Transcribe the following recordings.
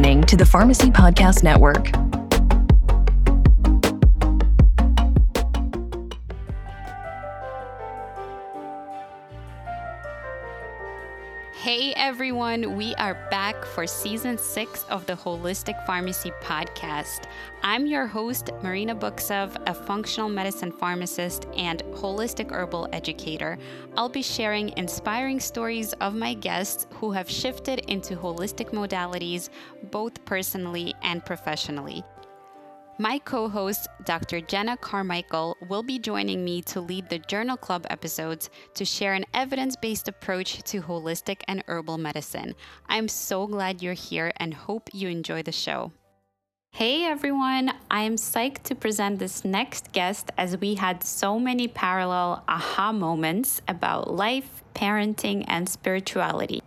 listening to the Pharmacy Podcast Network. Everyone, we are back for season six of the Holistic Pharmacy podcast. I'm your host, Marina Buksov, a functional medicine pharmacist and holistic herbal educator. I'll be sharing inspiring stories of my guests who have shifted into holistic modalities, both personally and professionally. My co host, Dr. Jenna Carmichael, will be joining me to lead the Journal Club episodes to share an evidence based approach to holistic and herbal medicine. I'm so glad you're here and hope you enjoy the show. Hey everyone, I am psyched to present this next guest as we had so many parallel aha moments about life, parenting, and spirituality.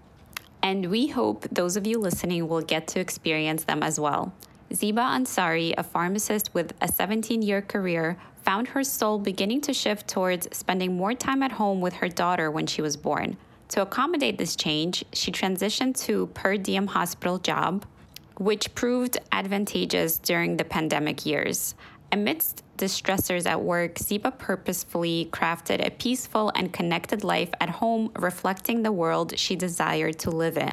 And we hope those of you listening will get to experience them as well. Ziba Ansari, a pharmacist with a 17 year career, found her soul beginning to shift towards spending more time at home with her daughter when she was born. To accommodate this change, she transitioned to per diem hospital job, which proved advantageous during the pandemic years. Amidst the stressors at work, Ziba purposefully crafted a peaceful and connected life at home, reflecting the world she desired to live in.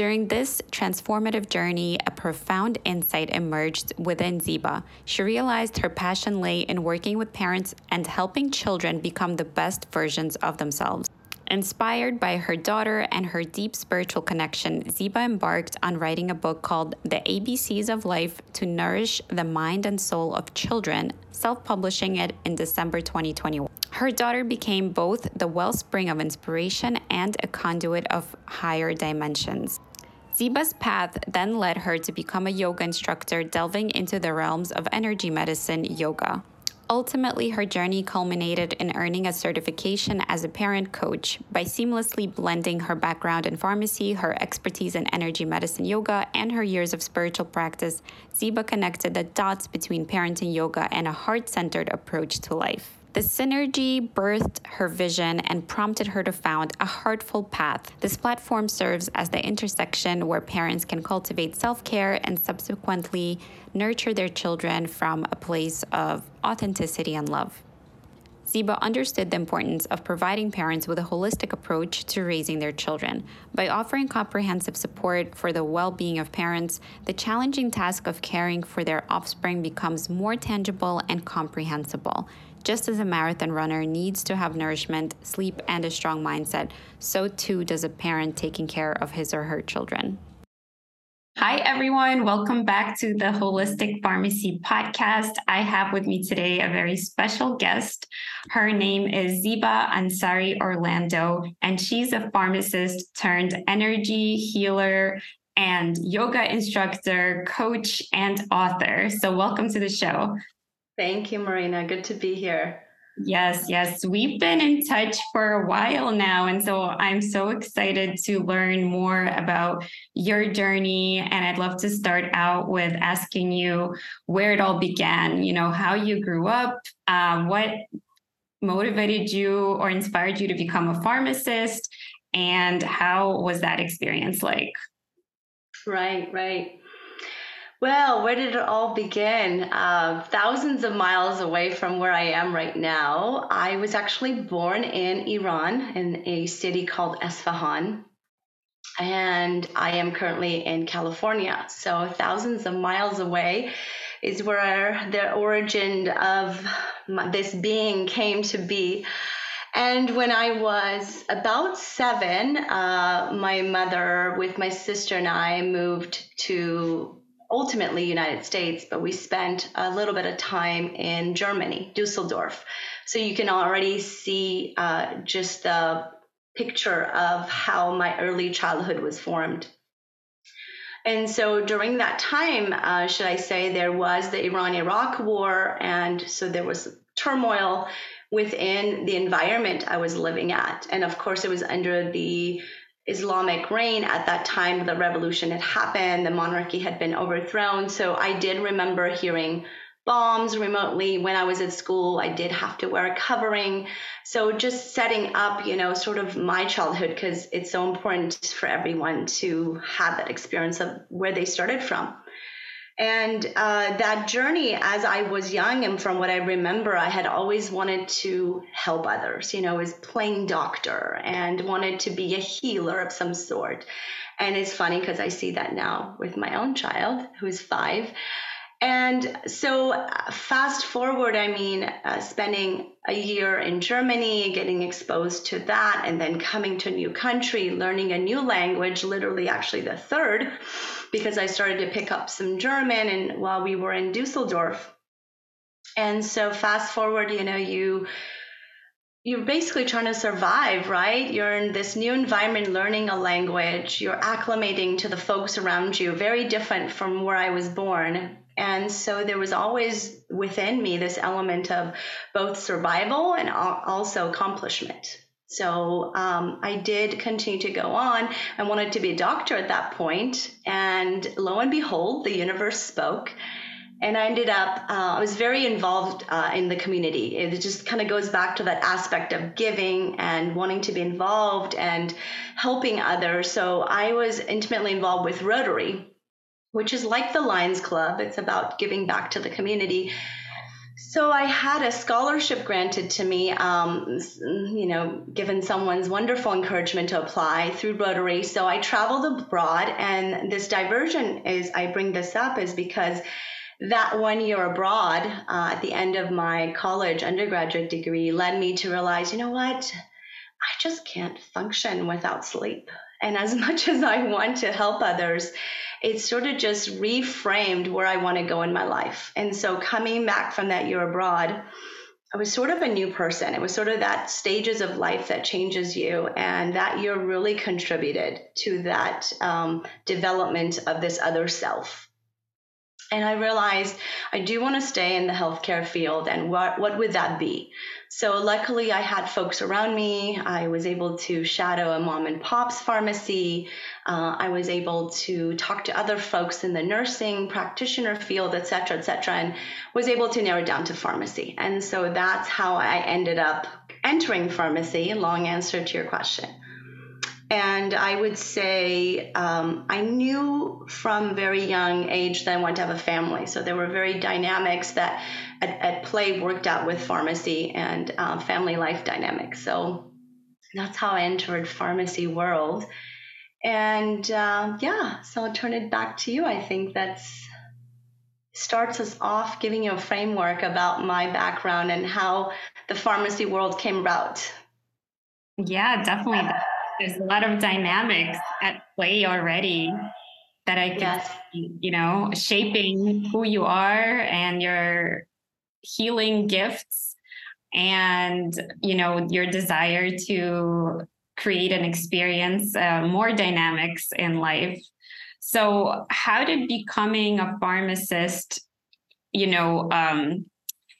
During this transformative journey, a profound insight emerged within Ziba. She realized her passion lay in working with parents and helping children become the best versions of themselves. Inspired by her daughter and her deep spiritual connection, Ziba embarked on writing a book called The ABCs of Life to Nourish the Mind and Soul of Children, self publishing it in December 2021. Her daughter became both the wellspring of inspiration and a conduit of higher dimensions. Ziba's path then led her to become a yoga instructor, delving into the realms of energy medicine yoga. Ultimately, her journey culminated in earning a certification as a parent coach by seamlessly blending her background in pharmacy, her expertise in energy medicine yoga, and her years of spiritual practice. Ziba connected the dots between parenting yoga and a heart centered approach to life. The synergy birthed her vision and prompted her to found a Heartful Path. This platform serves as the intersection where parents can cultivate self care and subsequently nurture their children from a place of authenticity and love. Ziba understood the importance of providing parents with a holistic approach to raising their children. By offering comprehensive support for the well being of parents, the challenging task of caring for their offspring becomes more tangible and comprehensible. Just as a marathon runner needs to have nourishment, sleep, and a strong mindset, so too does a parent taking care of his or her children. Hi, everyone. Welcome back to the Holistic Pharmacy Podcast. I have with me today a very special guest. Her name is Ziba Ansari Orlando, and she's a pharmacist turned energy healer and yoga instructor, coach, and author. So, welcome to the show. Thank you, Marina. Good to be here. Yes, yes. We've been in touch for a while now. And so I'm so excited to learn more about your journey. And I'd love to start out with asking you where it all began, you know, how you grew up, uh, what motivated you or inspired you to become a pharmacist, and how was that experience like? Right, right. Well, where did it all begin? Uh, thousands of miles away from where I am right now. I was actually born in Iran in a city called Esfahan. And I am currently in California. So, thousands of miles away is where the origin of this being came to be. And when I was about seven, uh, my mother, with my sister and I, moved to ultimately United States, but we spent a little bit of time in Germany, Dusseldorf. So you can already see uh, just the picture of how my early childhood was formed. And so during that time, uh, should I say, there was the Iran Iraq war, and so there was turmoil within the environment I was living at. And of course, it was under the Islamic reign at that time. The revolution had happened, the monarchy had been overthrown. So I did remember hearing bombs remotely. When I was at school, I did have to wear a covering. So just setting up, you know, sort of my childhood because it's so important for everyone to have that experience of where they started from. And uh, that journey, as I was young, and from what I remember, I had always wanted to help others, you know, was playing doctor and wanted to be a healer of some sort. And it's funny because I see that now with my own child who's five. And so, uh, fast forward, I mean, uh, spending a year in Germany, getting exposed to that, and then coming to a new country, learning a new language, literally, actually, the third because I started to pick up some German and while we were in Dusseldorf. And so fast forward, you know, you you're basically trying to survive, right? You're in this new environment learning a language, you're acclimating to the folks around you, very different from where I was born. And so there was always within me this element of both survival and also accomplishment. So um, I did continue to go on. I wanted to be a doctor at that point, and lo and behold, the universe spoke. And I ended up, uh, I was very involved uh, in the community. It just kind of goes back to that aspect of giving and wanting to be involved and helping others. So I was intimately involved with Rotary, which is like the Lions Club. It's about giving back to the community. So I had a scholarship granted to me, um, you know, given someone's wonderful encouragement to apply through Rotary. So I traveled abroad, and this diversion is I bring this up is because that one year abroad uh, at the end of my college undergraduate degree led me to realize, you know what, I just can't function without sleep. And as much as I want to help others, it sort of just reframed where I want to go in my life. And so coming back from that year abroad, I was sort of a new person. It was sort of that stages of life that changes you. And that year really contributed to that um, development of this other self. And I realized I do want to stay in the healthcare field. And what, what would that be? So luckily, I had folks around me. I was able to shadow a mom and pop's pharmacy. Uh, I was able to talk to other folks in the nursing practitioner field, et cetera, et cetera, and was able to narrow down to pharmacy. And so that's how I ended up entering pharmacy. Long answer to your question. And I would say um, I knew from very young age that I wanted to have a family. So there were very dynamics that at, at play worked out with pharmacy and uh, family life dynamics. So that's how I entered pharmacy world. And uh, yeah, so I'll turn it back to you. I think that's starts us off giving you a framework about my background and how the pharmacy world came about. Yeah, definitely there's a lot of dynamics at play already that I can yes. you know, shaping who you are and your healing gifts and, you know, your desire to create and experience uh, more dynamics in life. So, how did becoming a pharmacist, you know, um,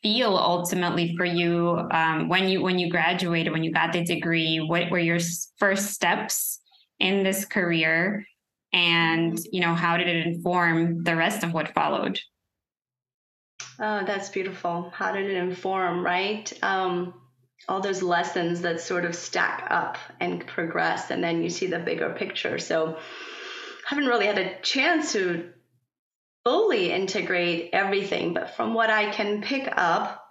feel ultimately for you um, when you when you graduated when you got the degree what were your first steps in this career? And you know how did it inform the rest of what followed? Oh that's beautiful. How did it inform right? Um, all those lessons that sort of stack up and progress and then you see the bigger picture. So I haven't really had a chance to fully integrate everything, but from what I can pick up,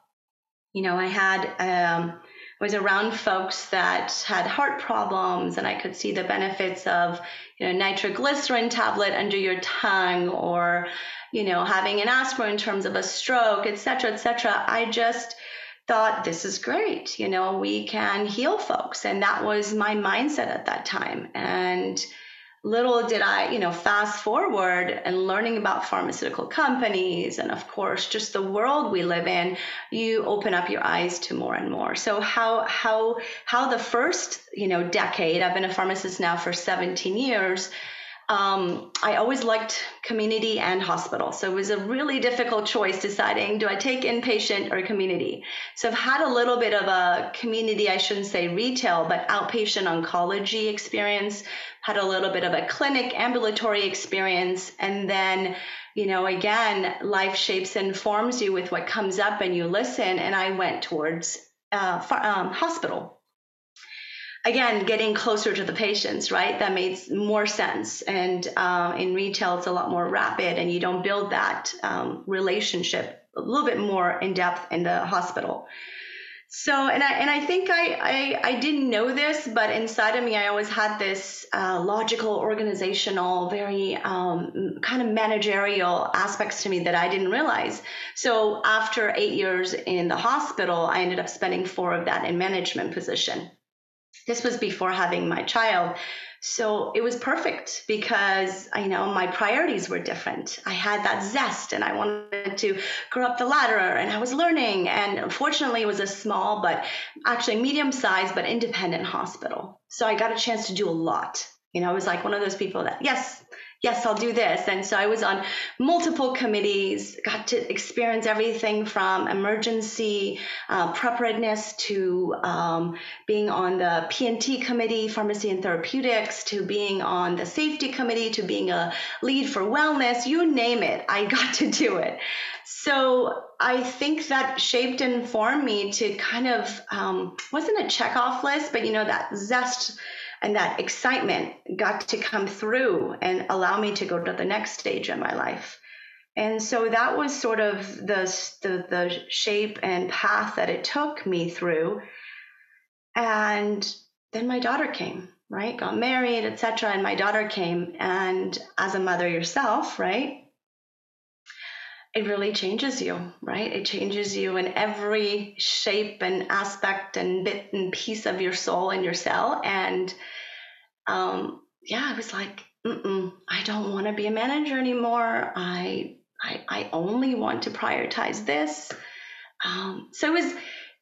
you know, I had um, I was around folks that had heart problems, and I could see the benefits of you know nitroglycerin tablet under your tongue, or you know having an aspirin in terms of a stroke, et cetera, et cetera. I just thought this is great. You know, we can heal folks, and that was my mindset at that time, and little did I, you know, fast forward and learning about pharmaceutical companies and of course just the world we live in, you open up your eyes to more and more. So how how how the first, you know, decade, I've been a pharmacist now for 17 years, um, I always liked community and hospital. So it was a really difficult choice deciding do I take inpatient or community? So I've had a little bit of a community, I shouldn't say retail, but outpatient oncology experience, had a little bit of a clinic ambulatory experience. And then, you know, again, life shapes and forms you with what comes up and you listen. And I went towards uh, um, hospital again getting closer to the patients right? That makes more sense. And uh, in retail it's a lot more rapid and you don't build that um, relationship a little bit more in depth in the hospital. So and i and i think i i, I didn't know this but inside of me i always had this uh, logical organizational very um, kind of managerial aspects to me that i didn't realize. So after eight years in the hospital i ended up spending four of that in management position this was before having my child. So it was perfect because I know my priorities were different. I had that zest and I wanted to grow up the ladder and I was learning. And fortunately, it was a small, but actually medium sized, but independent hospital. So I got a chance to do a lot. You know, I was like one of those people that, yes, yes, I'll do this. And so I was on multiple committees, got to experience everything from emergency uh, preparedness to um, being on the P&T committee, pharmacy and therapeutics, to being on the safety committee, to being a lead for wellness, you name it, I got to do it. So I think that shaped and formed me to kind of um, wasn't a checkoff list, but you know that zest and that excitement got to come through and allow me to go to the next stage in my life. And so that was sort of the, the, the shape and path that it took me through. And then my daughter came, right? Got married, etc. And my daughter came, and as a mother yourself, right? It really changes you, right? It changes you in every shape and aspect and bit and piece of your soul and your cell. And um, yeah, I was like, I don't want to be a manager anymore. I, I, I only want to prioritize this. Um, so it was,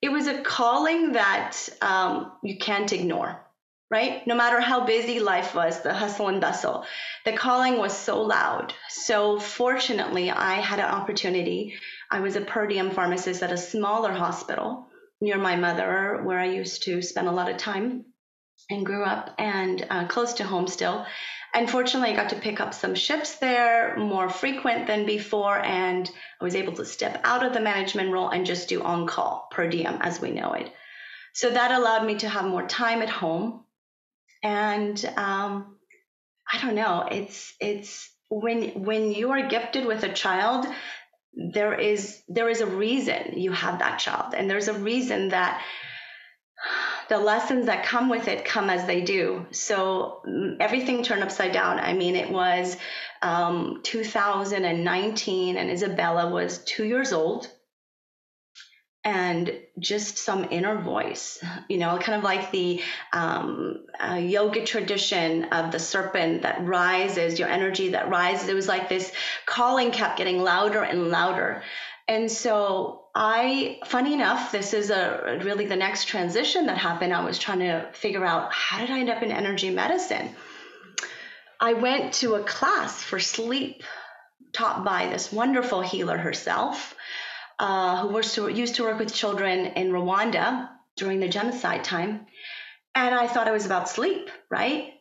it was a calling that um, you can't ignore right? No matter how busy life was, the hustle and bustle, the calling was so loud. So fortunately, I had an opportunity. I was a per diem pharmacist at a smaller hospital near my mother, where I used to spend a lot of time and grew up and uh, close to home still. Unfortunately, I got to pick up some shifts there more frequent than before, and I was able to step out of the management role and just do on call per diem as we know it. So that allowed me to have more time at home and um, I don't know. It's it's when when you are gifted with a child, there is there is a reason you have that child, and there's a reason that the lessons that come with it come as they do. So mm, everything turned upside down. I mean, it was um, 2019, and Isabella was two years old and just some inner voice, you know, kind of like the um, uh, yoga tradition of the serpent that rises, your energy that rises. It was like this calling kept getting louder and louder. And so I, funny enough, this is a really the next transition that happened. I was trying to figure out how did I end up in energy medicine? I went to a class for sleep taught by this wonderful healer herself uh, who to, used to work with children in Rwanda during the genocide time. And I thought it was about sleep, right?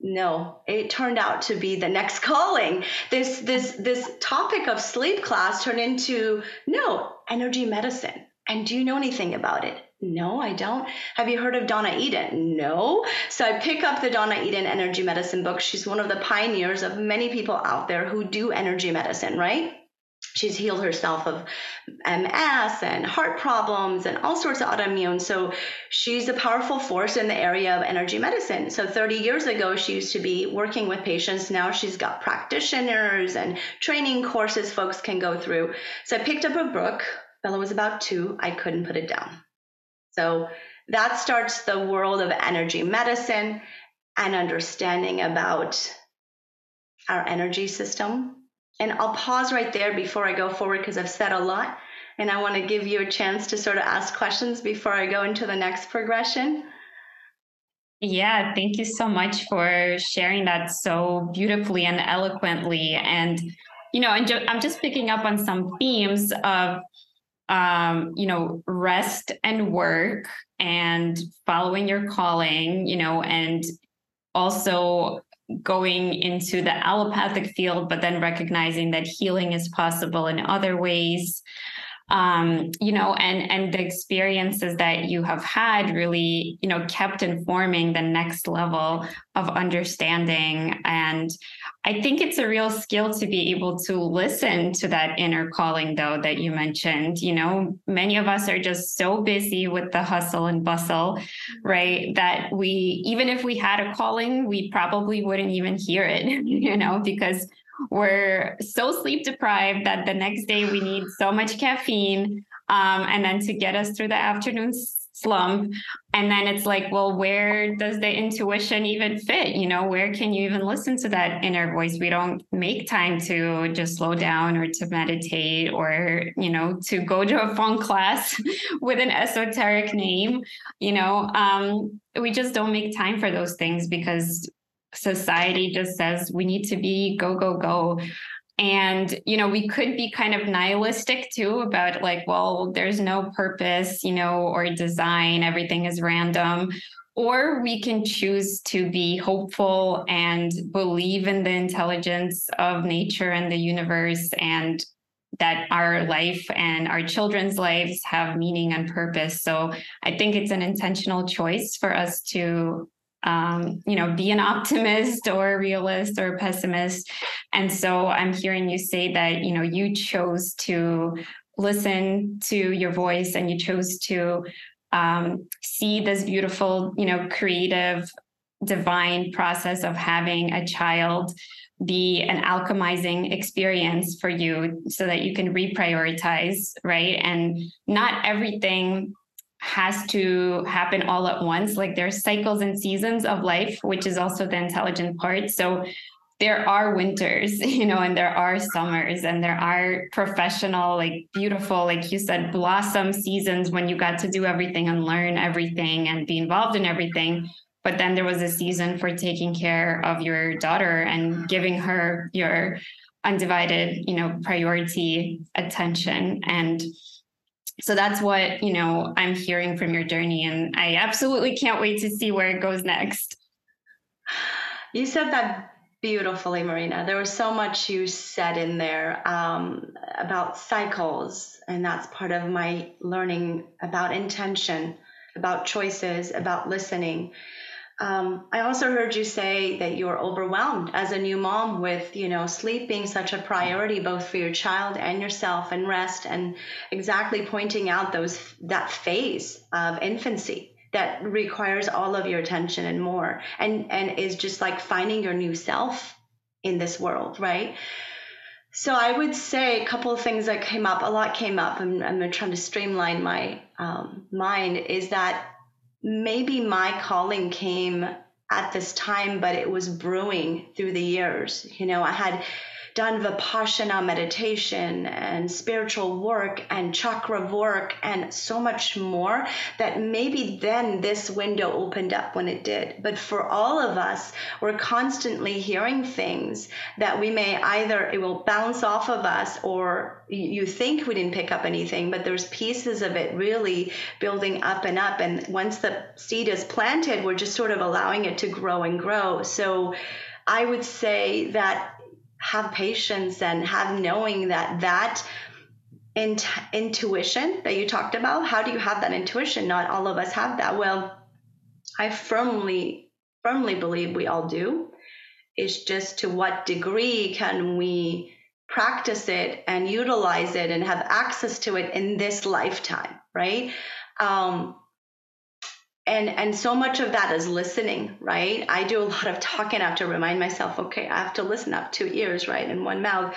No, it turned out to be the next calling. This this this topic of sleep class turned into no energy medicine. And do you know anything about it? No, I don't. Have you heard of Donna Eden? No. So I pick up the Donna Eden Energy Medicine book. She's one of the pioneers of many people out there who do energy medicine, right? She's healed herself of MS and heart problems and all sorts of autoimmune. So she's a powerful force in the area of energy medicine. So 30 years ago, she used to be working with patients. Now she's got practitioners and training courses folks can go through. So I picked up a book. Bella was about two. I couldn't put it down. So that starts the world of energy medicine and understanding about our energy system and I'll pause right there before I go forward because I've said a lot. And I want to give you a chance to sort of ask questions before I go into the next progression. Yeah, thank you so much for sharing that so beautifully and eloquently. And, you know, I'm just picking up on some themes of, um, you know, rest and work and following your calling, you know, and also going into the allopathic field, but then recognizing that healing is possible in other ways um, you know, and and the experiences that you have had really, you know, kept informing the next level of understanding. And I think it's a real skill to be able to listen to that inner calling, though, that you mentioned. You know, many of us are just so busy with the hustle and bustle, right? That we, even if we had a calling, we probably wouldn't even hear it, you know, because we're so sleep deprived that the next day we need so much caffeine um, and then to get us through the afternoon slump. And then it's like well where does the intuition even fit? You know where can you even listen to that inner voice? We don't make time to just slow down or to meditate or you know to go to a fun class with an esoteric name you know? Um, we just don't make time for those things because society just says we need to be go go go. And you know we could be kind of nihilistic too about like well there's no purpose you know or design everything is random. Or we can choose to be hopeful and believe in the intelligence of nature and the universe and that our life and our children's lives have meaning and purpose. So i think it's an intentional choice for us to um, you know, be an optimist or a realist or a pessimist. And so I'm hearing you say that, you know, you chose to listen to your voice and you chose to um, see this beautiful, you know, creative, divine process of having a child be an alchemizing experience for you so that you can reprioritize, right? And not everything has to happen all at once. Like there's cycles and seasons of life, which is also the intelligent part. So there are winters, you know, and there are summers and there are professional, like beautiful, like you said, blossom seasons when you got to do everything and learn everything and be involved in everything. But then there was a season for taking care of your daughter and giving her your undivided, you know, priority attention. And so that's what you know i'm hearing from your journey and i absolutely can't wait to see where it goes next. You said that beautifully marina. There was so much you said in there um, about cycles and that's part of my learning about intention about choices about listening um, I also heard you say that you're overwhelmed as a new mom with, you know, sleep being such a priority both for your child and yourself and rest and exactly pointing out those that phase of infancy that requires all of your attention and more and and is just like finding your new self in this world, right? So I would say a couple of things that came up, a lot came up, and I'm trying to streamline my um, mind, is that maybe my calling came at this time, but it was brewing through the years. You know, I had done vipassana meditation and spiritual work and chakra work and so much more that maybe then this window opened up when it did. But for all of us, we're constantly hearing things that we may either it will bounce off of us or you think we didn't pick up anything, but there's pieces of it really building up and up. And once the seed is planted, we're just sort of allowing it to grow and grow. So I would say that have patience and have knowing that that int- intuition that you talked about how do you have that intuition? Not all of us have that. Well i firmly firmly believe we all do. It's just to what degree can we practice it and utilize it and have access to it in this lifetime right? Um, and and so much of that is listening right? I do a lot of talking i have to remind myself okay i have to listen up two ears right and one mouth.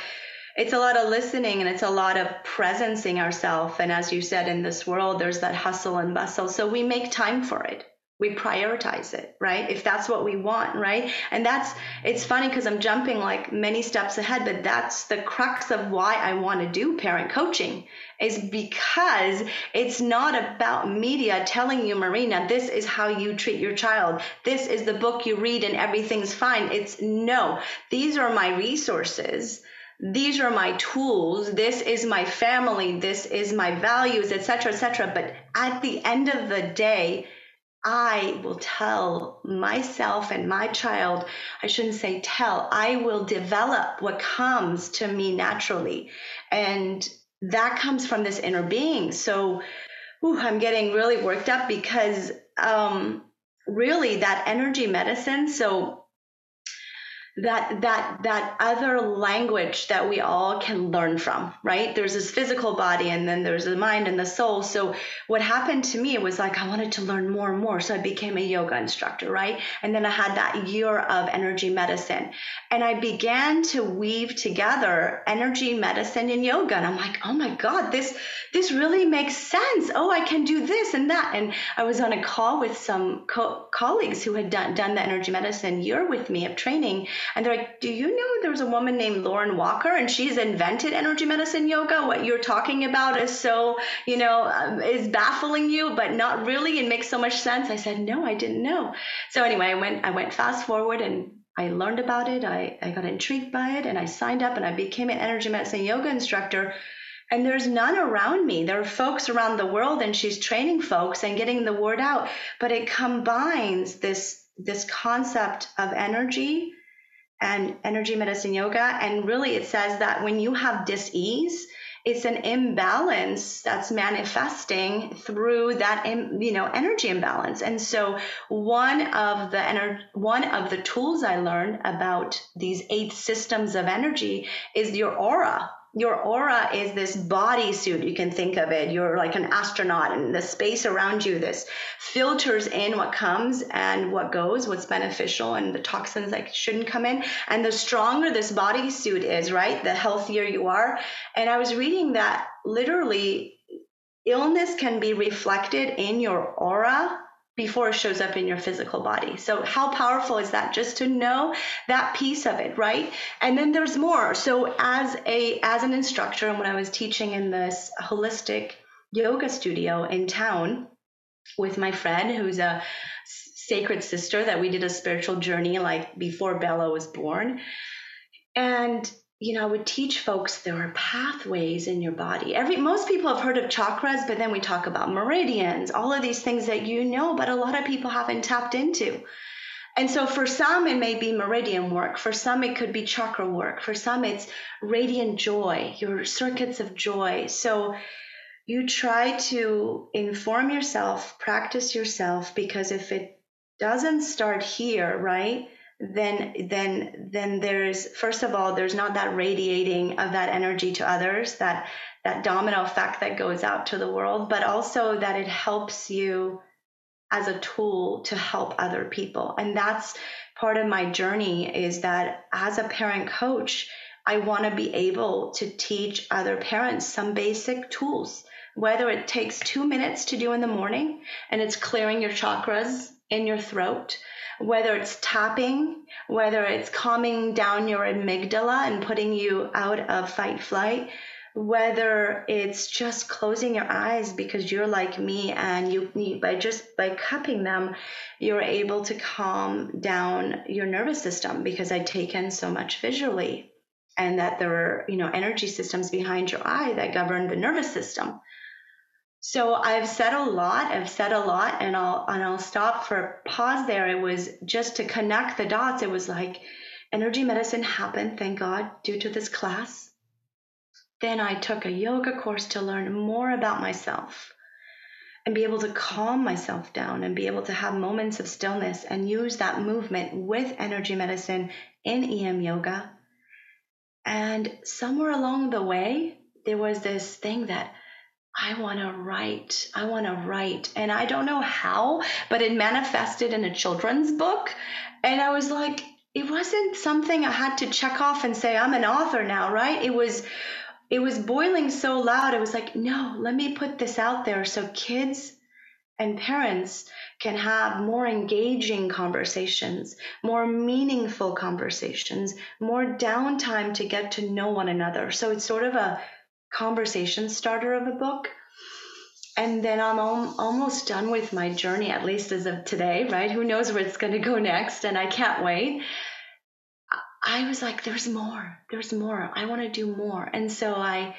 It's a lot of listening and it's a lot of presencing ourselves and as you said in this world there's that hustle and bustle. So we make time for it we prioritize it, right? If that's what we want, right? And that's, it's funny because I'm jumping like many steps ahead, but that's the crux of why I want to do parent coaching is because it's not about media telling you, Marina, this is how you treat your child. This is the book you read and everything's fine. It's no, these are my resources these are my tools this is my family this is my values etc etc but at the end of the day I will tell myself and my child, I shouldn't say tell, I will develop what comes to me naturally. And that comes from this inner being. So whew, I'm getting really worked up because um, really that energy medicine. So that that that other language that we all can learn from right? There's this physical body and then there's the mind and the soul. So what happened to me was like i wanted to learn more and more. So i became a yoga instructor right? And then i had that year of energy medicine. And i began to weave together energy medicine and yoga. And i'm like oh my god this this really makes sense. Oh i can do this and that. And i was on a call with some co- colleagues who had done, done the energy medicine year with me of training and they're like, Do you know there's a woman named Lauren Walker and she's invented energy medicine yoga? What you're talking about is so, you know, um, is baffling you, but not really It makes so much sense. I said, No, I didn't know. So anyway, I went, I went fast forward and I learned about it. I, I got intrigued by it and I signed up and I became an energy medicine yoga instructor and there's none around me. There are folks around the world, and she's training folks and getting the word out. But it combines this this concept of energy and energy medicine yoga. And really, it says that when you have dis-ease, it's an imbalance that's manifesting through that you know energy imbalance and so one of the ener- one of the tools i learned about these eight systems of energy is your aura your aura is this bodysuit you can think of it. You're like an astronaut and the space around you this filters in what comes and what goes what's beneficial and the toxins that shouldn't come in. And the stronger this bodysuit is right the healthier you are. And i was reading that literally illness can be reflected in your aura before it shows up in your physical body. So how powerful is that just to know that piece of it, right? And then there's more. So as a as an instructor and when I was teaching in this holistic yoga studio in town with my friend who's a sacred sister that we did a spiritual journey like before Bella was born. And you know, I would teach folks there are pathways in your body. Every most people have heard of chakras, but then we talk about meridians, all of these things that you know, but a lot of people haven't tapped into. And so for some, it may be meridian work. For some, it could be chakra work. For some, it's radiant joy, your circuits of joy. So you try to inform yourself, practice yourself, because if it doesn't start here, right? Then then then there's first of all there's not that radiating of that energy to others that that domino effect that goes out to the world but also that it helps you as a tool to help other people. And that's part of my journey is that as a parent coach i want to be able to teach other parents some basic tools whether it takes 2 minutes to do in the morning and it's clearing your chakras in your throat whether it's tapping, whether it's calming down your amygdala and putting you out of fight flight, whether it's just closing your eyes because you're like me and you need by just by cupping them you're able to calm down your nervous system because i take in so much visually and that there are you know energy systems behind your eye that govern the nervous system so I've said a lot. I've said a lot, and I'll and I'll stop for pause there. It was just to connect the dots. It was like energy medicine happened, thank God, due to this class. Then I took a yoga course to learn more about myself and be able to calm myself down and be able to have moments of stillness and use that movement with energy medicine in EM yoga. And somewhere along the way, there was this thing that I want to write. I want to write. And I don't know how, but it manifested in a children's book. And I was like, it wasn't something I had to check off and say, I'm an author now, right? It was, it was boiling so loud. It was like, no, let me put this out there so kids and parents can have more engaging conversations, more meaningful conversations, more downtime to get to know one another. So it's sort of a conversation starter of a book. And then I'm al- almost done with my journey, at least as of today, right? Who knows where it's going to go next? And I can't wait. I was like, there's more, there's more. I want to do more. And so I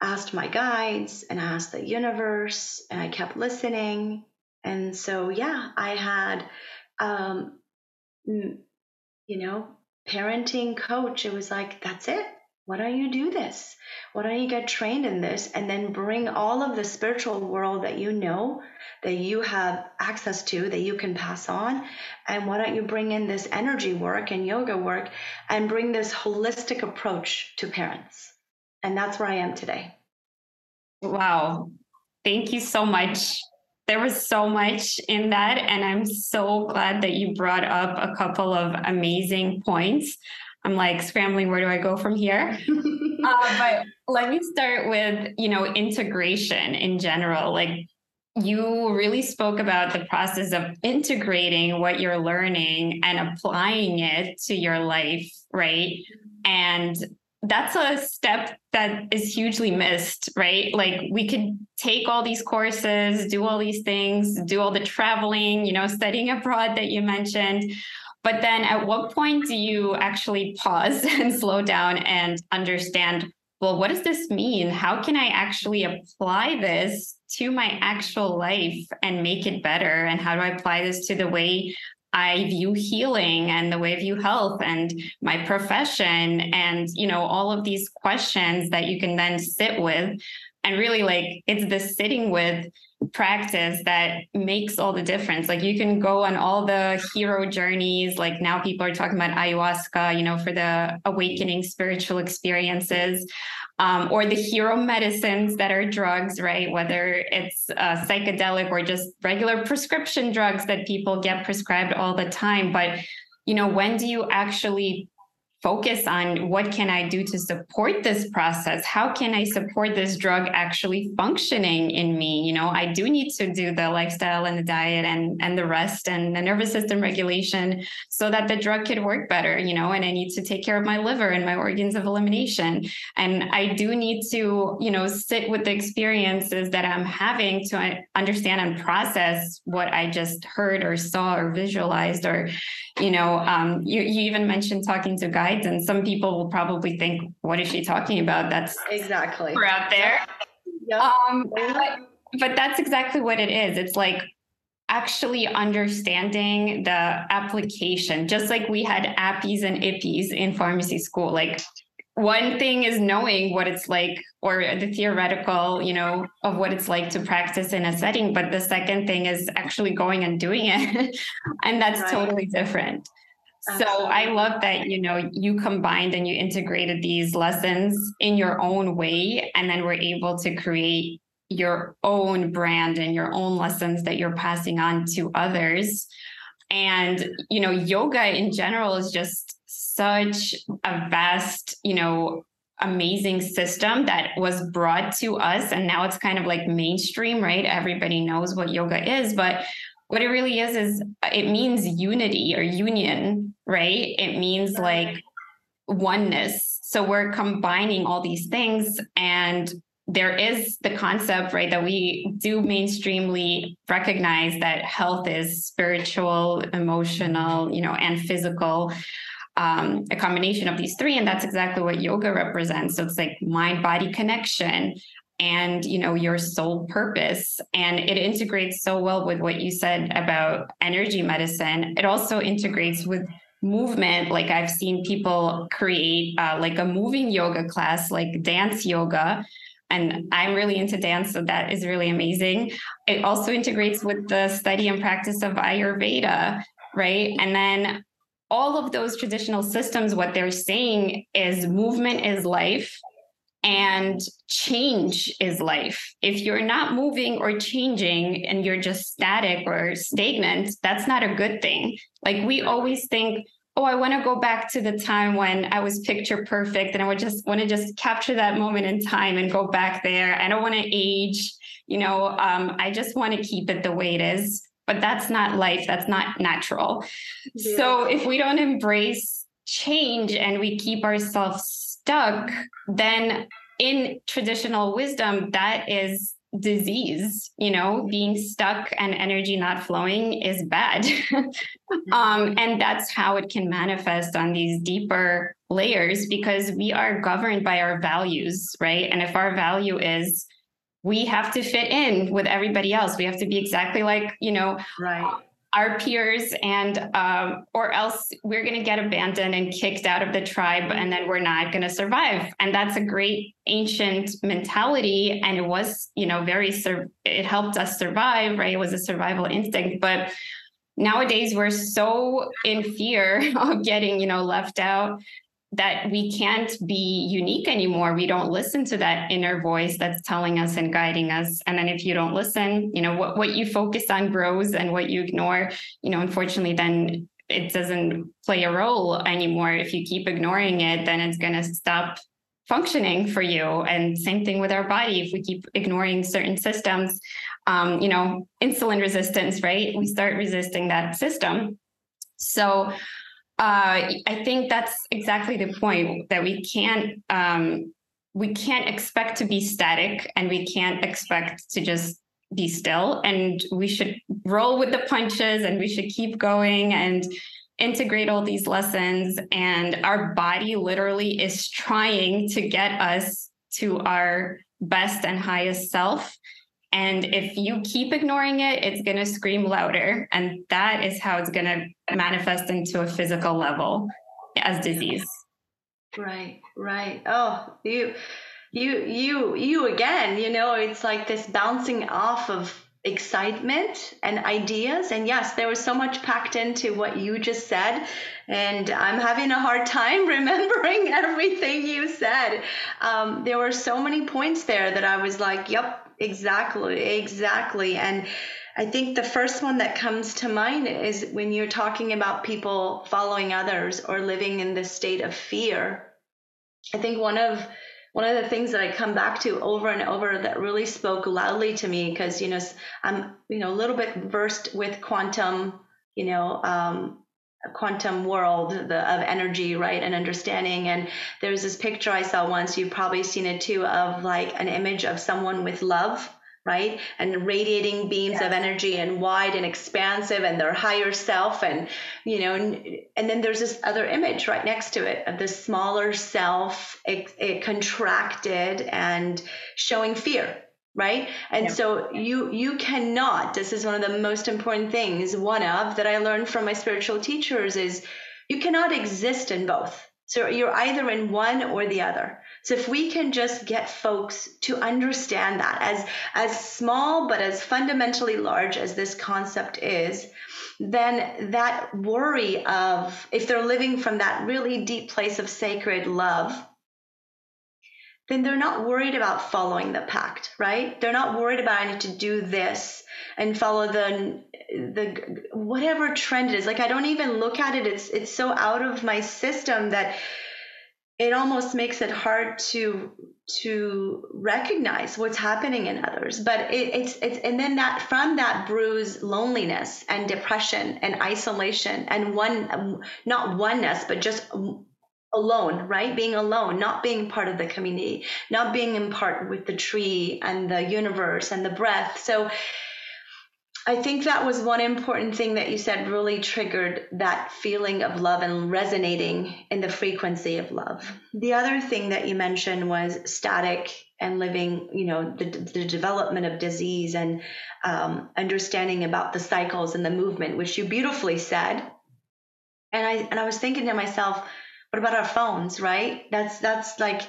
asked my guides and I asked the universe and I kept listening. And so, yeah, I had, um, you know, parenting coach. It was like, that's it. Why don't you do this? Why don't you get trained in this and then bring all of the spiritual world that you know, that you have access to, that you can pass on? And why don't you bring in this energy work and yoga work and bring this holistic approach to parents? And that's where I am today. Wow. Thank you so much. There was so much in that. And I'm so glad that you brought up a couple of amazing points. I'm like scrambling, where do I go from here? uh, but let me start with, you know, integration in general. Like you really spoke about the process of integrating what you're learning and applying it to your life, right? And that's a step that is hugely missed, right? Like we could take all these courses, do all these things, do all the traveling, you know, studying abroad that you mentioned. But then at what point do you actually pause and slow down and understand, well, what does this mean? How can I actually apply this to my actual life and make it better? And how do I apply this to the way I view healing and the way I view health and my profession and you know all of these questions that you can then sit with and really like it's the sitting with practice that makes all the difference like you can go on all the hero journeys like now people are talking about ayahuasca you know for the awakening spiritual experiences um, or the hero medicines that are drugs, right? Whether it's uh, psychedelic or just regular prescription drugs that people get prescribed all the time. But, you know, when do you actually focus on what can I do to support this process? How can I support this drug actually functioning in me? You know, I do need to do the lifestyle and the diet and and the rest and the nervous system regulation so that the drug could work better, you know, and I need to take care of my liver and my organs of elimination. And I do need to, you know, sit with the experiences that I'm having to understand and process what I just heard or saw or visualized or, you know, um, you, you even mentioned talking to guides and some people will probably think, what is she talking about? That's exactly we're out there. Yep. Um, but, but that's exactly what it is. It's like actually understanding the application, just like we had APPEs and IPPEs in pharmacy school. Like one thing is knowing what it's like or the theoretical you know of what it's like to practice in a setting but the second thing is actually going and doing it and that's right. totally different so I love that you know you combined and you integrated these lessons in your own way and then were able to create your own brand and your own lessons that you're passing on to others. And you know yoga in general is just such a vast, you know, amazing system that was brought to us and now it's kind of like mainstream, right? Everybody knows what yoga is, but what it really is is it means unity or union right? It means like oneness. So we're combining all these things and there is the concept right that we do mainstreamly recognize that health is spiritual emotional you know and physical um, a combination of these three and that's exactly what yoga represents. So it's like mind body connection and you know your sole purpose. And it integrates so well with what you said about energy medicine. It also integrates with movement. Like i've seen people create uh, like a moving yoga class like dance yoga. And i'm really into dance so that is really amazing. It also integrates with the study and practice of ayurveda right? And then all of those traditional systems what they're saying is movement is life and change is life. If you're not moving or changing and you're just static or stagnant, that's not a good thing. Like we always think, oh, I want to go back to the time when I was picture perfect and I would just want to just capture that moment in time and go back there. I don't want to age, you know, um, I just want to keep it the way it is. But that's not life, that's not natural. Yeah. So if we don't embrace change and we keep ourselves stuck, then in traditional wisdom, that is disease you know? Being stuck and energy not flowing is bad. Um, and that's how it can manifest on these deeper layers because we are governed by our values right? And if our value is we have to fit in with everybody else we have to be exactly like you know right our peers and um, or else we're going to get abandoned and kicked out of the tribe and then we're not going to survive. And that's a great ancient mentality and it was you know very sur- it helped us survive right? It was a survival instinct. But nowadays we're so in fear of getting you know left out that we can't be unique anymore. We don't listen to that inner voice that's telling us and guiding us. And then if you don't listen, you know, what, what you focus on grows and what you ignore, you know, unfortunately, then it doesn't play a role anymore. If you keep ignoring it, then it's going to stop functioning for you. And same thing with our body. If we keep ignoring certain systems, um, you know, insulin resistance, right? We start resisting that system. So, uh, I think that's exactly the point that we can't um, we can't expect to be static and we can't expect to just be still and we should roll with the punches and we should keep going and integrate all these lessons and our body literally is trying to get us to our best and highest self and if you keep ignoring it, it's going to scream louder. And that is how it's going to manifest into a physical level as disease. Right, right. Oh, you, you, you, you again, you know, it's like this bouncing off of excitement and ideas. And yes, there was so much packed into what you just said. And I'm having a hard time remembering everything you said. Um, there were so many points there that I was like, yep, Exactly, exactly. And I think the first one that comes to mind is when you're talking about people following others or living in this state of fear. I think one of one of the things that I come back to over and over that really spoke loudly to me because you know I'm you know a little bit versed with quantum you know um, quantum world the, of energy right and understanding. And there's this picture i saw once you've probably seen it too of like an image of someone with love right? And radiating beams of energy and wide and expansive and their higher self and you know and, and then there's this other image right next to it of the smaller self it, it contracted and showing fear right? And yeah. so you you cannot this is one of the most important things one of that i learned from my spiritual teachers is you cannot exist in both so you're either in one or the other so if we can just get folks to understand that as as small but as fundamentally large as this concept is then that worry of if they're living from that really deep place of sacred love then they're not worried about following the pact, right? They're not worried about I need to do this and follow the the whatever trend it is. Like I don't even look at it. It's it's so out of my system that it almost makes it hard to to recognize what's happening in others but it, it's it's and then that from that brews loneliness and depression and isolation and one not oneness but just alone, right? Being alone, not being part of the community, not being in part with the tree and the universe and the breath. So I think that was one important thing that you said really triggered that feeling of love and resonating in the frequency of love. The other thing that you mentioned was static and living, you know, the, the development of disease and um, understanding about the cycles and the movement, which you beautifully said. And I and I was thinking to myself, what about our phones right that's that's like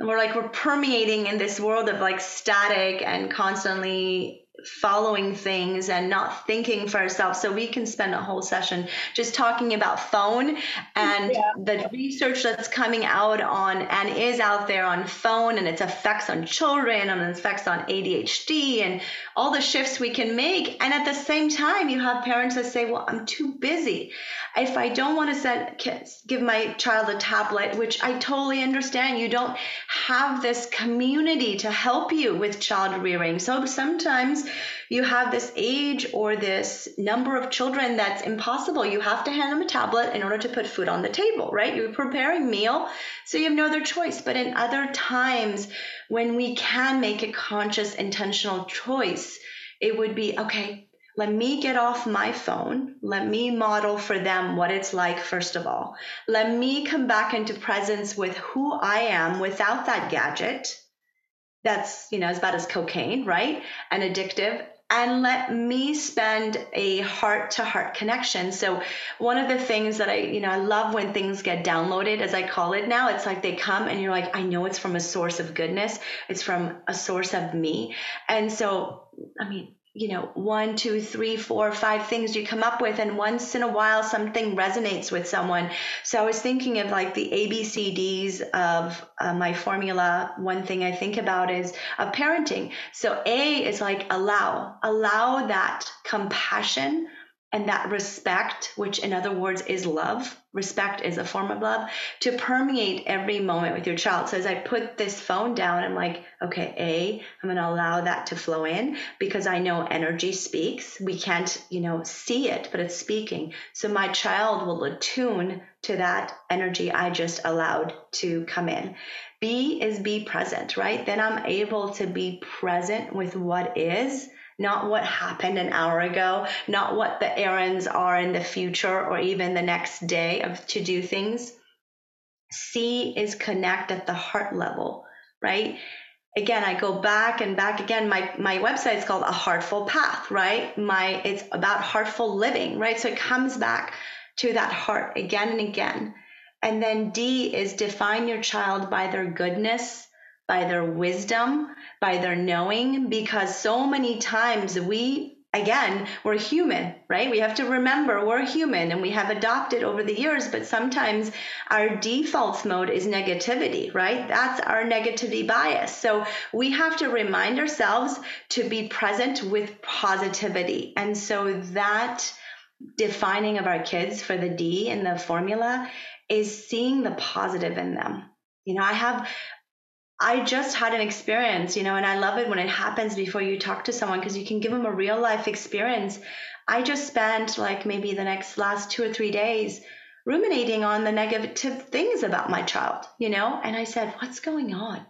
we're like we're permeating in this world of like static and constantly following things and not thinking for ourselves. So we can spend a whole session just talking about phone and yeah. the research that's coming out on and is out there on phone and its effects on children and its effects on ADHD and all the shifts we can make. And at the same time, you have parents that say, well, I'm too busy. If I don't want to send, give my child a tablet, which I totally understand, you don't have this community to help you with child rearing. So sometimes you have this age or this number of children that's impossible. You have to hand them a tablet in order to put food on the table, right? You're preparing meal, so you have no other choice. But in other times when we can make a conscious, intentional choice, it would be okay, let me get off my phone. Let me model for them what it's like, first of all. Let me come back into presence with who I am without that gadget that's, you know, as bad as cocaine, right? And addictive and let me spend a heart to heart connection. So one of the things that I, you know, I love when things get downloaded, as I call it now, it's like they come and you're like, I know it's from a source of goodness. It's from a source of me. And so, I mean, you know, one, two, three, four, five things you come up with, and once in a while something resonates with someone. So I was thinking of like the ABCDs of uh, my formula. One thing I think about is of parenting. So A is like allow, allow that compassion and that respect, which in other words is love, respect is a form of love, to permeate every moment with your child. So as I put this phone down, I'm like, okay, A, I'm going to allow that to flow in because I know energy speaks. We can't, you know, see it, but it's speaking. So my child will attune to that energy I just allowed to come in. B is be present, right? Then I'm able to be present with what is not what happened an hour ago, not what the errands are in the future or even the next day of to do things. C is connect at the heart level, right? Again, I go back and back again. My my website is called A Heartful Path, right? My it's about heartful living, right? So it comes back to that heart again and again. And then D is define your child by their goodness, by their wisdom, by their knowing, because so many times we, again, we're human, right? We have to remember we're human and we have adopted over the years, but sometimes our default mode is negativity, right? That's our negativity bias. So we have to remind ourselves to be present with positivity. And so that defining of our kids for the D in the formula is seeing the positive in them. You know, I have I just had an experience, you know, and I love it when it happens before you talk to someone because you can give them a real life experience. I just spent like maybe the next last two or three days ruminating on the negative things about my child, you know, and I said, What's going on?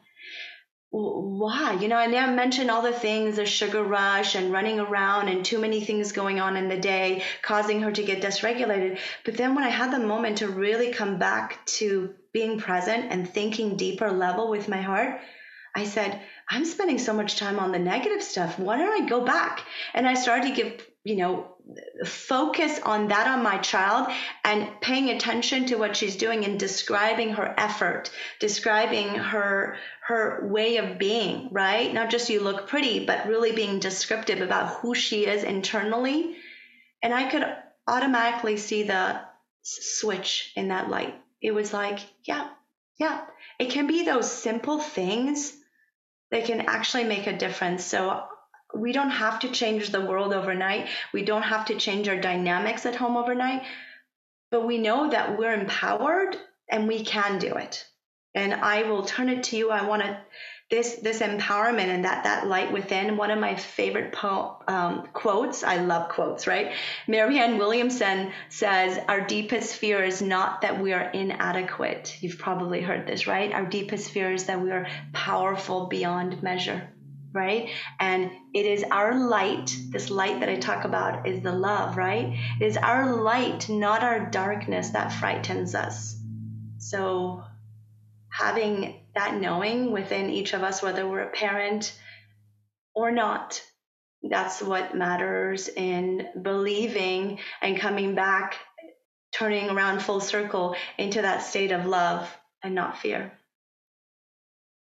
Why? You know, and I mentioned all the things the sugar rush and running around and too many things going on in the day, causing her to get dysregulated. But then when I had the moment to really come back to being present and thinking deeper level with my heart, I said, I'm spending so much time on the negative stuff. Why don't I go back? And I started to give, you know, focus on that on my child and paying attention to what she's doing and describing her effort, describing her her way of being, right? Not just you look pretty, but really being descriptive about who she is internally. And I could automatically see the switch in that light it was like, yeah, yeah, it can be those simple things that can actually make a difference. So we don't have to change the world overnight. We don't have to change our dynamics at home overnight, but we know that we're empowered and we can do it. And I will turn it to you. I want to this this empowerment and that that light within. One of my favorite po- um, quotes. I love quotes, right? Marianne Williamson says, "Our deepest fear is not that we are inadequate." You've probably heard this, right? Our deepest fear is that we are powerful beyond measure right? And it is our light, this light that I talk about is the love, right? It is our light, not our darkness, that frightens us. So having that knowing within each of us, whether we're a parent or not. That's what matters in believing and coming back, turning around full circle into that state of love and not fear.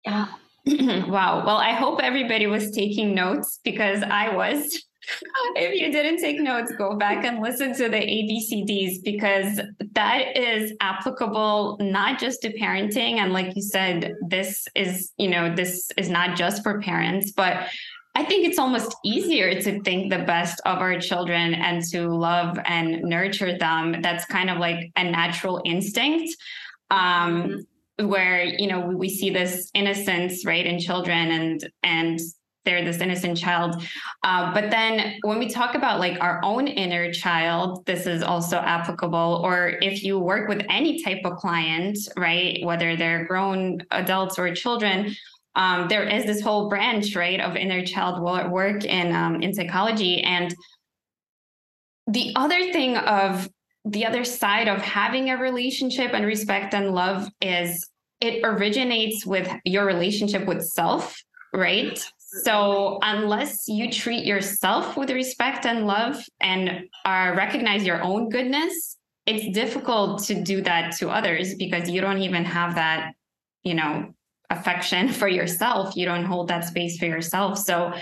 Yeah. wow. Well, I hope everybody was taking notes because I was. if you didn't take notes, go back and listen to the ABCDs because that is applicable not just to parenting. And like you said, this is, you know, this is not just for parents, but I think it's almost easier to think the best of our children and to love and nurture them. That's kind of like a natural instinct. Um, mm-hmm where you know we, we see this innocence right in children and and they're this innocent child. Uh, but then when we talk about like our own inner child this is also applicable. Or if you work with any type of client right whether they're grown adults or children um, there is this whole branch right of inner child work in um, in psychology. And the other thing of the other side of having a relationship and respect and love is it originates with your relationship with self, right? So unless you treat yourself with respect and love and uh, recognize your own goodness, it's difficult to do that to others because you don't even have that, you know, affection for yourself. You don't hold that space for yourself. So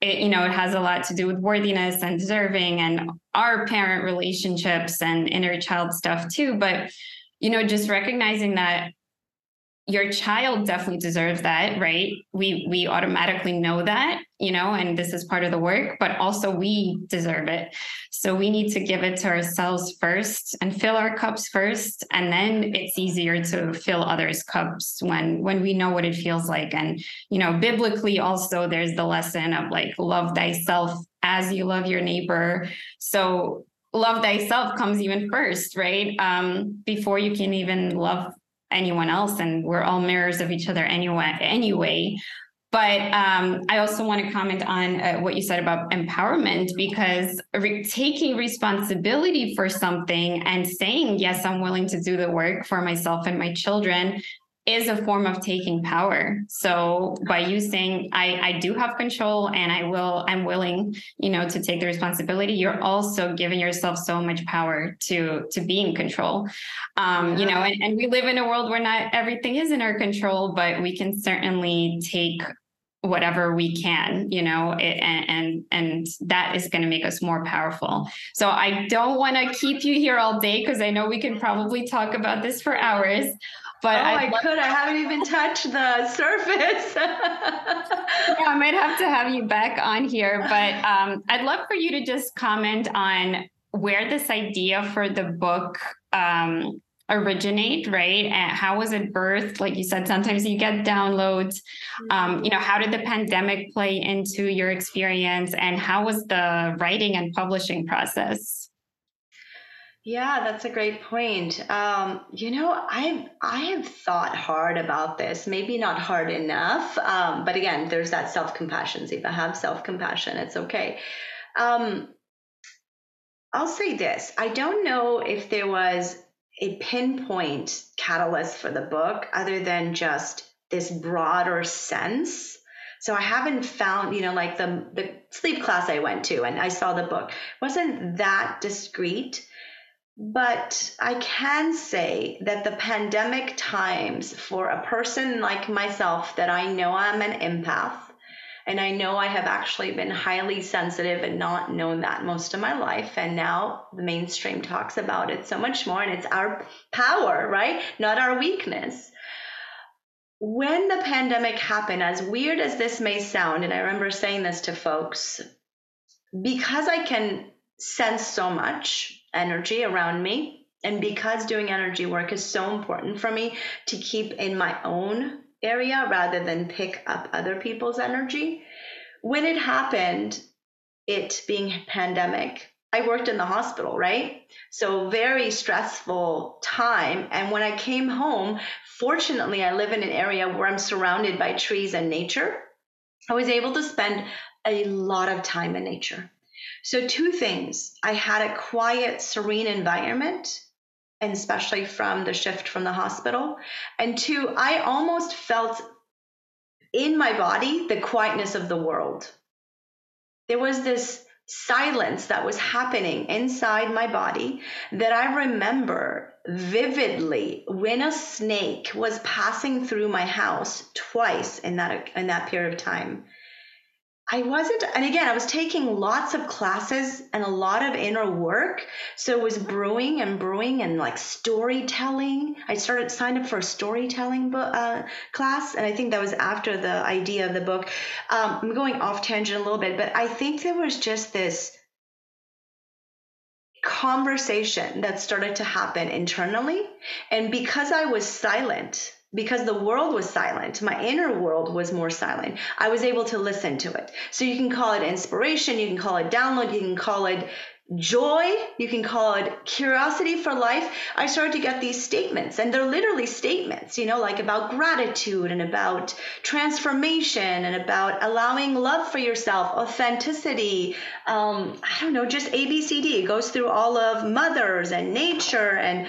it, you know, it has a lot to do with worthiness and deserving and our parent relationships and inner child stuff too. But, you know, just recognizing that your child definitely deserves that right? We we automatically know that you know and this is part of the work but also we deserve it. So we need to give it to ourselves first and fill our cups first and then it's easier to fill others cups when when we know what it feels like. And you know biblically also there's the lesson of like love thyself as you love your neighbor. So love thyself comes even first right? Um before you can even love anyone else and we're all mirrors of each other anyway anyway. But um, I also want to comment on uh, what you said about empowerment because re- taking responsibility for something and saying, yes, I'm willing to do the work for myself and my children is a form of taking power. So by you saying I, I do have control and I will, I'm willing, you know, to take the responsibility, you're also giving yourself so much power to to be in control. Um, you know, and, and we live in a world where not everything is in our control, but we can certainly take whatever we can you know it, and and and that is going to make us more powerful so i don't want to keep you here all day because i know we can probably talk about this for hours but oh, I, I could. I haven't even touched the surface. yeah, I might have to have you back on here, but um, I'd love for you to just comment on where this idea for the book um, originate, right? And how was it birthed? Like you said, sometimes you get downloads. Um, you know, how did the pandemic play into your experience, and how was the writing and publishing process? Yeah, that's a great point. Um, you know, I I have thought hard about this. Maybe not hard enough, um, but again, there's that self compassion. If I have self compassion, it's okay. Um, I'll say this: I don't know if there was a pinpoint catalyst for the book, other than just this broader sense. So I haven't found, you know, like the the sleep class I went to and I saw the book wasn't that discrete but I can say that the pandemic times for a person like myself, that I know I'm an empath, and I know I have actually been highly sensitive and not known that most of my life. And now the mainstream talks about it so much more, and it's our power, right? Not our weakness. When the pandemic happened, as weird as this may sound, and I remember saying this to folks, because I can sense so much energy around me. And because doing energy work is so important for me to keep in my own area rather than pick up other people's energy, when it happened, it being pandemic, I worked in the hospital, right? So very stressful time. And when I came home, fortunately, I live in an area where I'm surrounded by trees and nature. I was able to spend a lot of time in nature. So, two things I had a quiet, serene environment, and especially from the shift from the hospital. And two, I almost felt in my body the quietness of the world. There was this silence that was happening inside my body that I remember vividly when a snake was passing through my house twice in that in that period of time. I wasn't, and again, I was taking lots of classes and a lot of inner work. So it was brewing and brewing and like storytelling. I started signed up for a storytelling book, uh, class, and I think that was after the idea of the book. Um, I'm going off tangent a little bit, but I think there was just this conversation that started to happen internally. And because I was silent, because the world was silent, my inner world was more silent. I was able to listen to it. So you can call it inspiration, you can call it download, you can call it joy, you can call it curiosity for life. I started to get these statements, and they're literally statements, you know, like about gratitude and about transformation and about allowing love for yourself, authenticity. Um, I don't know, just ABCD. It goes through all of mothers and nature. And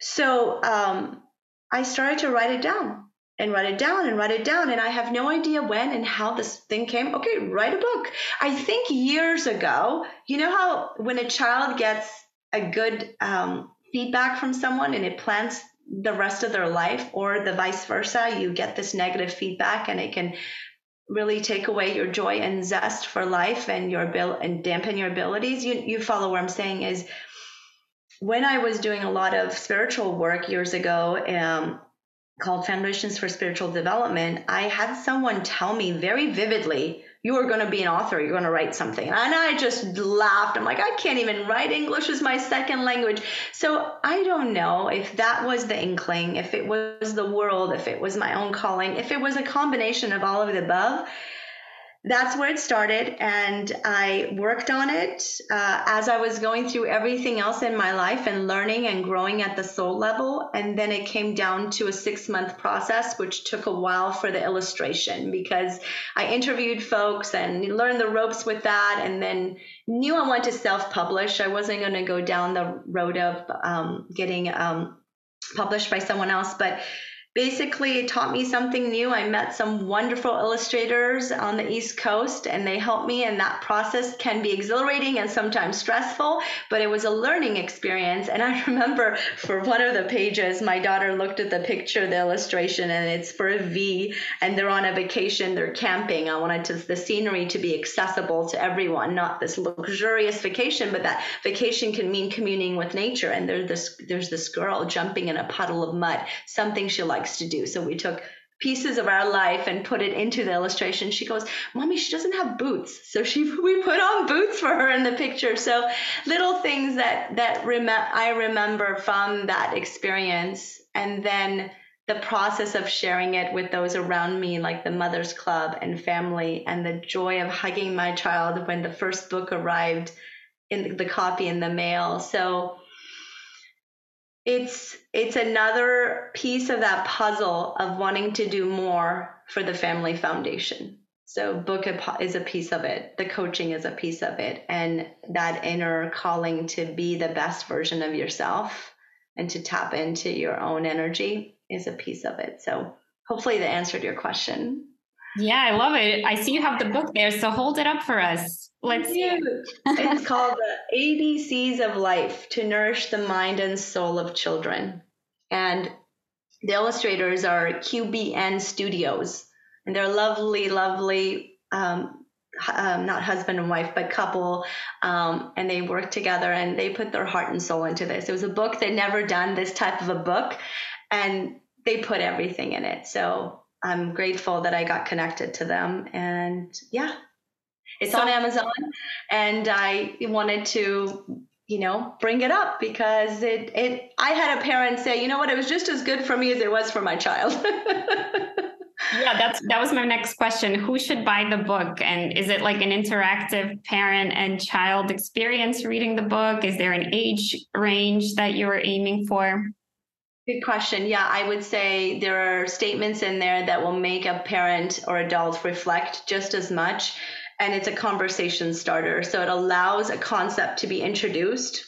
so, um, I started to write it down and write it down and write it down. And I have no idea when and how this thing came. Okay, write a book. I think years ago, you know how when a child gets a good um, feedback from someone and it plants the rest of their life, or the vice versa, you get this negative feedback and it can really take away your joy and zest for life and your ability and dampen your abilities. You you follow what I'm saying is when I was doing a lot of spiritual work years ago, um, called Foundations for Spiritual Development, I had someone tell me very vividly, you are going to be an author, you're going to write something. And I just laughed. I'm like, I can't even write. English is my second language. So I don't know if that was the inkling, if it was the world, if it was my own calling, if it was a combination of all of the above that's where it started and i worked on it uh, as i was going through everything else in my life and learning and growing at the soul level and then it came down to a six month process which took a while for the illustration because i interviewed folks and learned the ropes with that and then knew i wanted to self-publish. I wasn't going to go down the road of um, getting um, published by someone else but basically it taught me something new. I met some wonderful illustrators on the East Coast and they helped me and that process can be exhilarating and sometimes stressful, but it was a learning experience. And I remember for one of the pages, my daughter looked at the picture, the illustration, and it's for a V and they're on a vacation, they're camping. I wanted to, the scenery to be accessible to everyone, not this luxurious vacation, but that vacation can mean communing with nature. And there's this, there's this girl jumping in a puddle of mud, something she likes likes to do. So we took pieces of our life and put it into the illustration. She goes, "Mommy, she doesn't have boots." So she we put on boots for her in the picture. So little things that that rem- I remember from that experience and then the process of sharing it with those around me like the mothers club and family and the joy of hugging my child when the first book arrived in the copy in the mail. So it's it's another piece of that puzzle of wanting to do more for the family foundation. So book is a piece of it. The coaching is a piece of it. And that inner calling to be the best version of yourself and to tap into your own energy is a piece of it. So hopefully that answered your question yeah, I love it. I see you have the book there, so hold it up for us. Let's see. it's called the ABCs of Life to Nourish the Mind and Soul of Children. And the illustrators are QBN Studios. And they're lovely, lovely, um, um, not husband and wife, but couple. Um, and they work together and they put their heart and soul into this. It was a book they'd never done this type of a book. And they put everything in it. So I'm grateful that I got connected to them. And yeah, it's so, on Amazon. And I wanted to, you know, bring it up because it, it, I had a parent say, you know what, it was just as good for me as it was for my child. yeah, that's that was my next question. Who should buy the book? And is it like an interactive parent and child experience reading the book? Is there an age range that you are aiming for? Good question. Yeah, I would say there are statements in there that will make a parent or adult reflect just as much. And it's a conversation starter. So it allows a concept to be introduced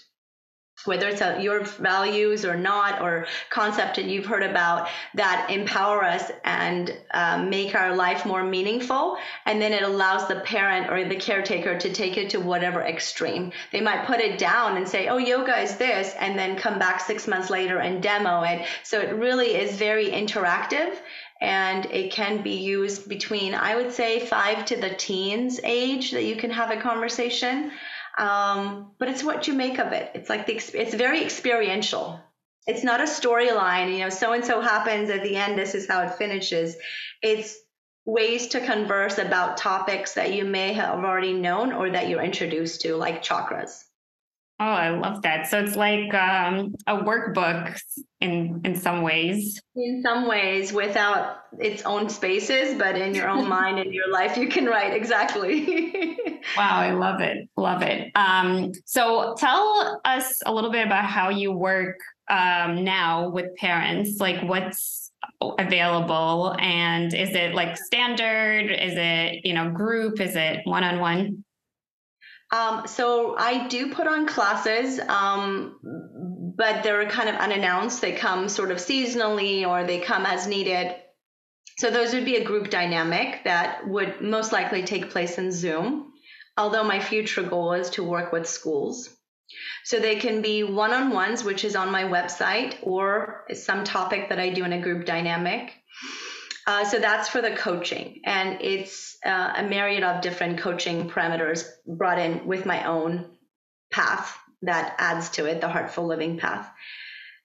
whether it's a, your values or not, or concept that you've heard about that empower us and um, make our life more meaningful. And then it allows the parent or the caretaker to take it to whatever extreme. They might put it down and say, oh, yoga is this, and then come back six months later and demo it. So it really is very interactive and it can be used between, I would say, five to the teens age that you can have a conversation. Um, but it's what you make of it. It's like the it's very experiential. It's not a storyline. You know, so and so happens at the end. This is how it finishes. It's ways to converse about topics that you may have already known or that you're introduced to, like chakras. Oh, I love that. So it's like um, a workbook in in some ways. In some ways, without its own spaces, but in your own mind and your life, you can write exactly. wow, I love it, love it. Um, so tell us a little bit about how you work um, now with parents. Like, what's available, and is it like standard? Is it you know group? Is it one on one? Um, so I do put on classes, um, but they're kind of unannounced. They come sort of seasonally or they come as needed. So those would be a group dynamic that would most likely take place in Zoom. Although my future goal is to work with schools. So they can be one on ones, which is on my website, or some topic that I do in a group dynamic. Uh, so that's for the coaching, and it's uh, a myriad of different coaching parameters brought in with my own path that adds to it, the heartful living path.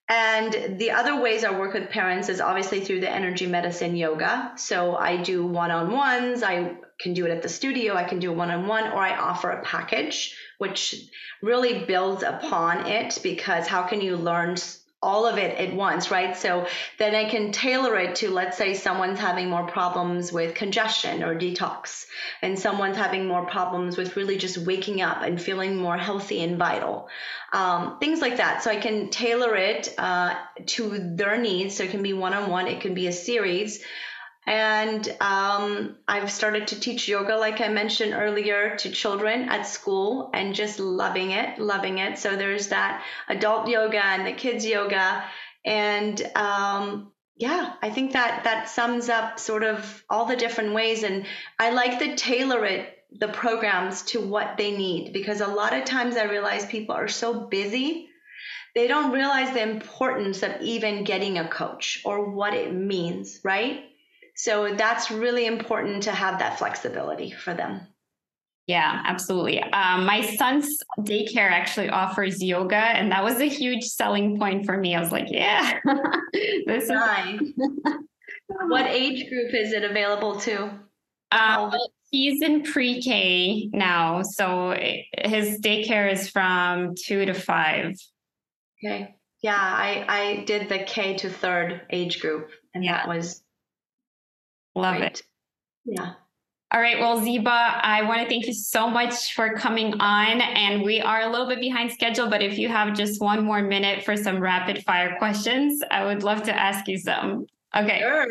And the other ways I work with parents is obviously through the energy medicine yoga. So I do one on ones, I can do it at the studio, I can do one on one, or I offer a package, which really builds upon it because how can you learn all of it at once, right? So then I can tailor it to, let's say, someone's having more problems with congestion or detox, and someone's having more problems with really just waking up and feeling more healthy and vital, um, things like that. So I can tailor it uh, to their needs. So it can be one on one, it can be a series. And um, I've started to teach yoga, like I mentioned earlier, to children at school and just loving it, loving it. So there's that adult yoga and the kids yoga. And um, yeah, I think that that sums up sort of all the different ways. And I like to tailor it, the programs to what they need, because a lot of times I realize people are so busy they don't realize the importance of even getting a coach or what it means, right? So that's really important to have that flexibility for them. Yeah, absolutely. Um, my son's daycare actually offers yoga, and that was a huge selling point for me. I was like, yeah, this nice. is. what age group is it available to? Um, he's in pre-K now, so his daycare is from two to five. Okay. Yeah, I I did the K to third age group, and yeah. that was Love right. it. Yeah. All right. Well, Ziba, I want to thank you so much for coming on. And we are a little bit behind schedule, but if you have just one more minute for some rapid fire questions, I would love to ask you some. Okay. Sure.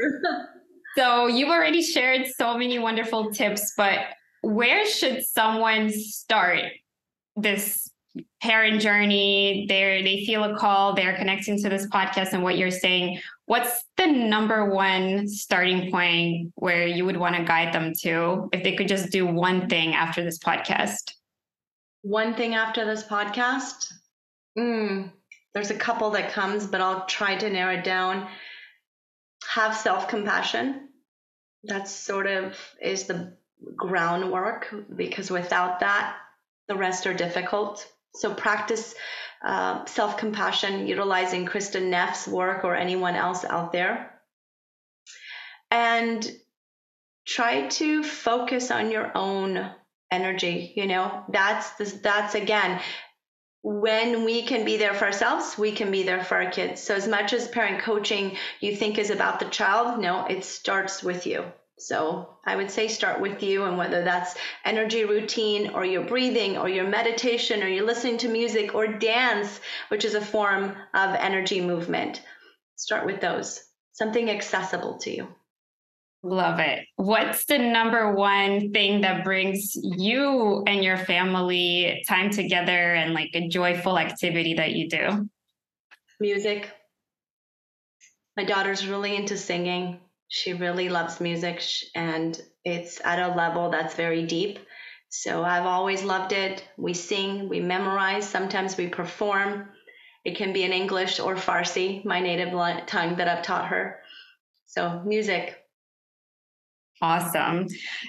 so you've already shared so many wonderful tips, but where should someone start this parent journey? They they feel a call, they're connecting to this podcast and what you're saying what's the number one starting point where you would want to guide them to if they could just do one thing after this podcast? One thing after this podcast? Mm, there's a couple that comes, but I'll try to narrow it down. Have self compassion. That sort of is the groundwork because without that, the rest are difficult. So practice uh, self compassion, utilizing Kristin Neff's work or anyone else out there. And try to focus on your own energy. You know, that's that's again, when we can be there for ourselves, we can be there for our kids. So as much as parent coaching you think is about the child, no, it starts with you. So I would say start with you, and whether that's energy routine or your breathing or your meditation or you're listening to music or dance, which is a form of energy movement, start with those. Something accessible to you. Love it. What's the number one thing that brings you and your family time together and like a joyful activity that you do? Music. My daughter's really into singing. She really loves music and it's at a level that's very deep. So I've always loved it. We sing, we memorize, sometimes we perform. It can be in English or Farsi, my native tongue that I've taught her. So music. Awesome.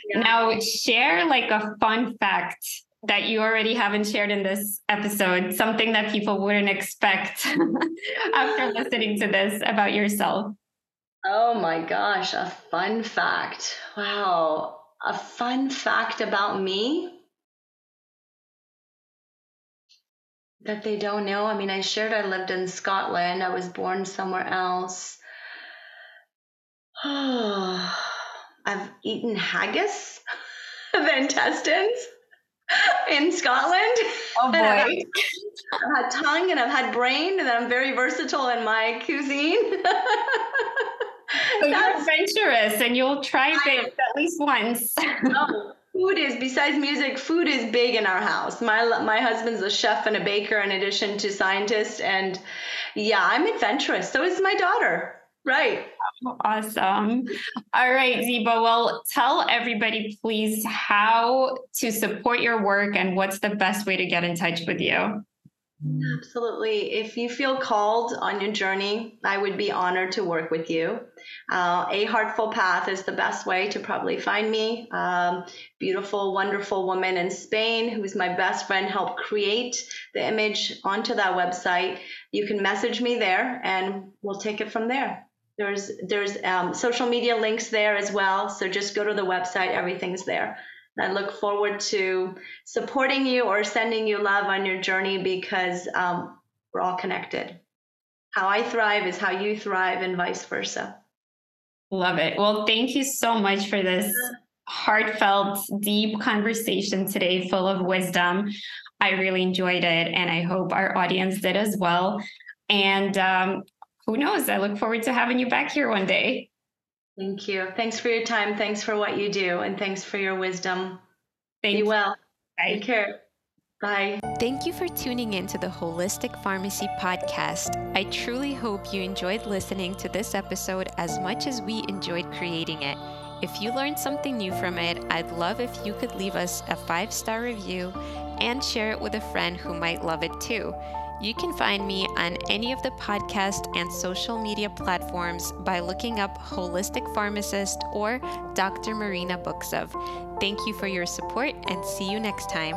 Yeah. Now, share like a fun fact that you already haven't shared in this episode, something that people wouldn't expect after listening to this about yourself. Oh my gosh, a fun fact. Wow. A fun fact about me that they don't know. I mean, I shared I lived in Scotland, I was born somewhere else. Oh. I've eaten haggis, the intestines in Scotland. Oh boy. I've, I've had tongue and I've had brain, and I'm very versatile in my cuisine. so you're adventurous and you'll try things at least once. oh, food is besides music, food is big in our house. My my husband's a chef and a baker in addition to scientist, and yeah, I'm adventurous. So is my daughter. Right. Oh, awesome. All right, Ziba. Well, tell everybody, please, how to support your work and what's the best way to get in touch with you. Absolutely. If you feel called on your journey, I would be honored to work with you. Uh, a Heartful Path is the best way to probably find me. Um, beautiful, wonderful woman in Spain who's my best friend helped create the image onto that website. You can message me there and we'll take it from there. There's there's um, social media links there as well. So just go to the website. Everything's there. I look forward to supporting you or sending you love on your journey because um, we're all connected. How I thrive is how you thrive, and vice versa. Love it. Well, thank you so much for this heartfelt, deep conversation today, full of wisdom. I really enjoyed it, and I hope our audience did as well. And um, who knows? I look forward to having you back here one day. Thank you. Thanks for your time. Thanks for what you do. And thanks for your wisdom. Thank Be you. well. Bye. Take care. Bye. Thank you for tuning in to the Holistic Pharmacy Podcast. I truly hope you enjoyed listening to this episode as much as we enjoyed creating it. If you learned something new from it, I'd love if you could leave us a five star review and share it with a friend who might love it too. You can find me on any of the podcast and social media platforms by looking up Holistic Pharmacist or Dr. Marina Buksov. Thank you for your support and see you next time.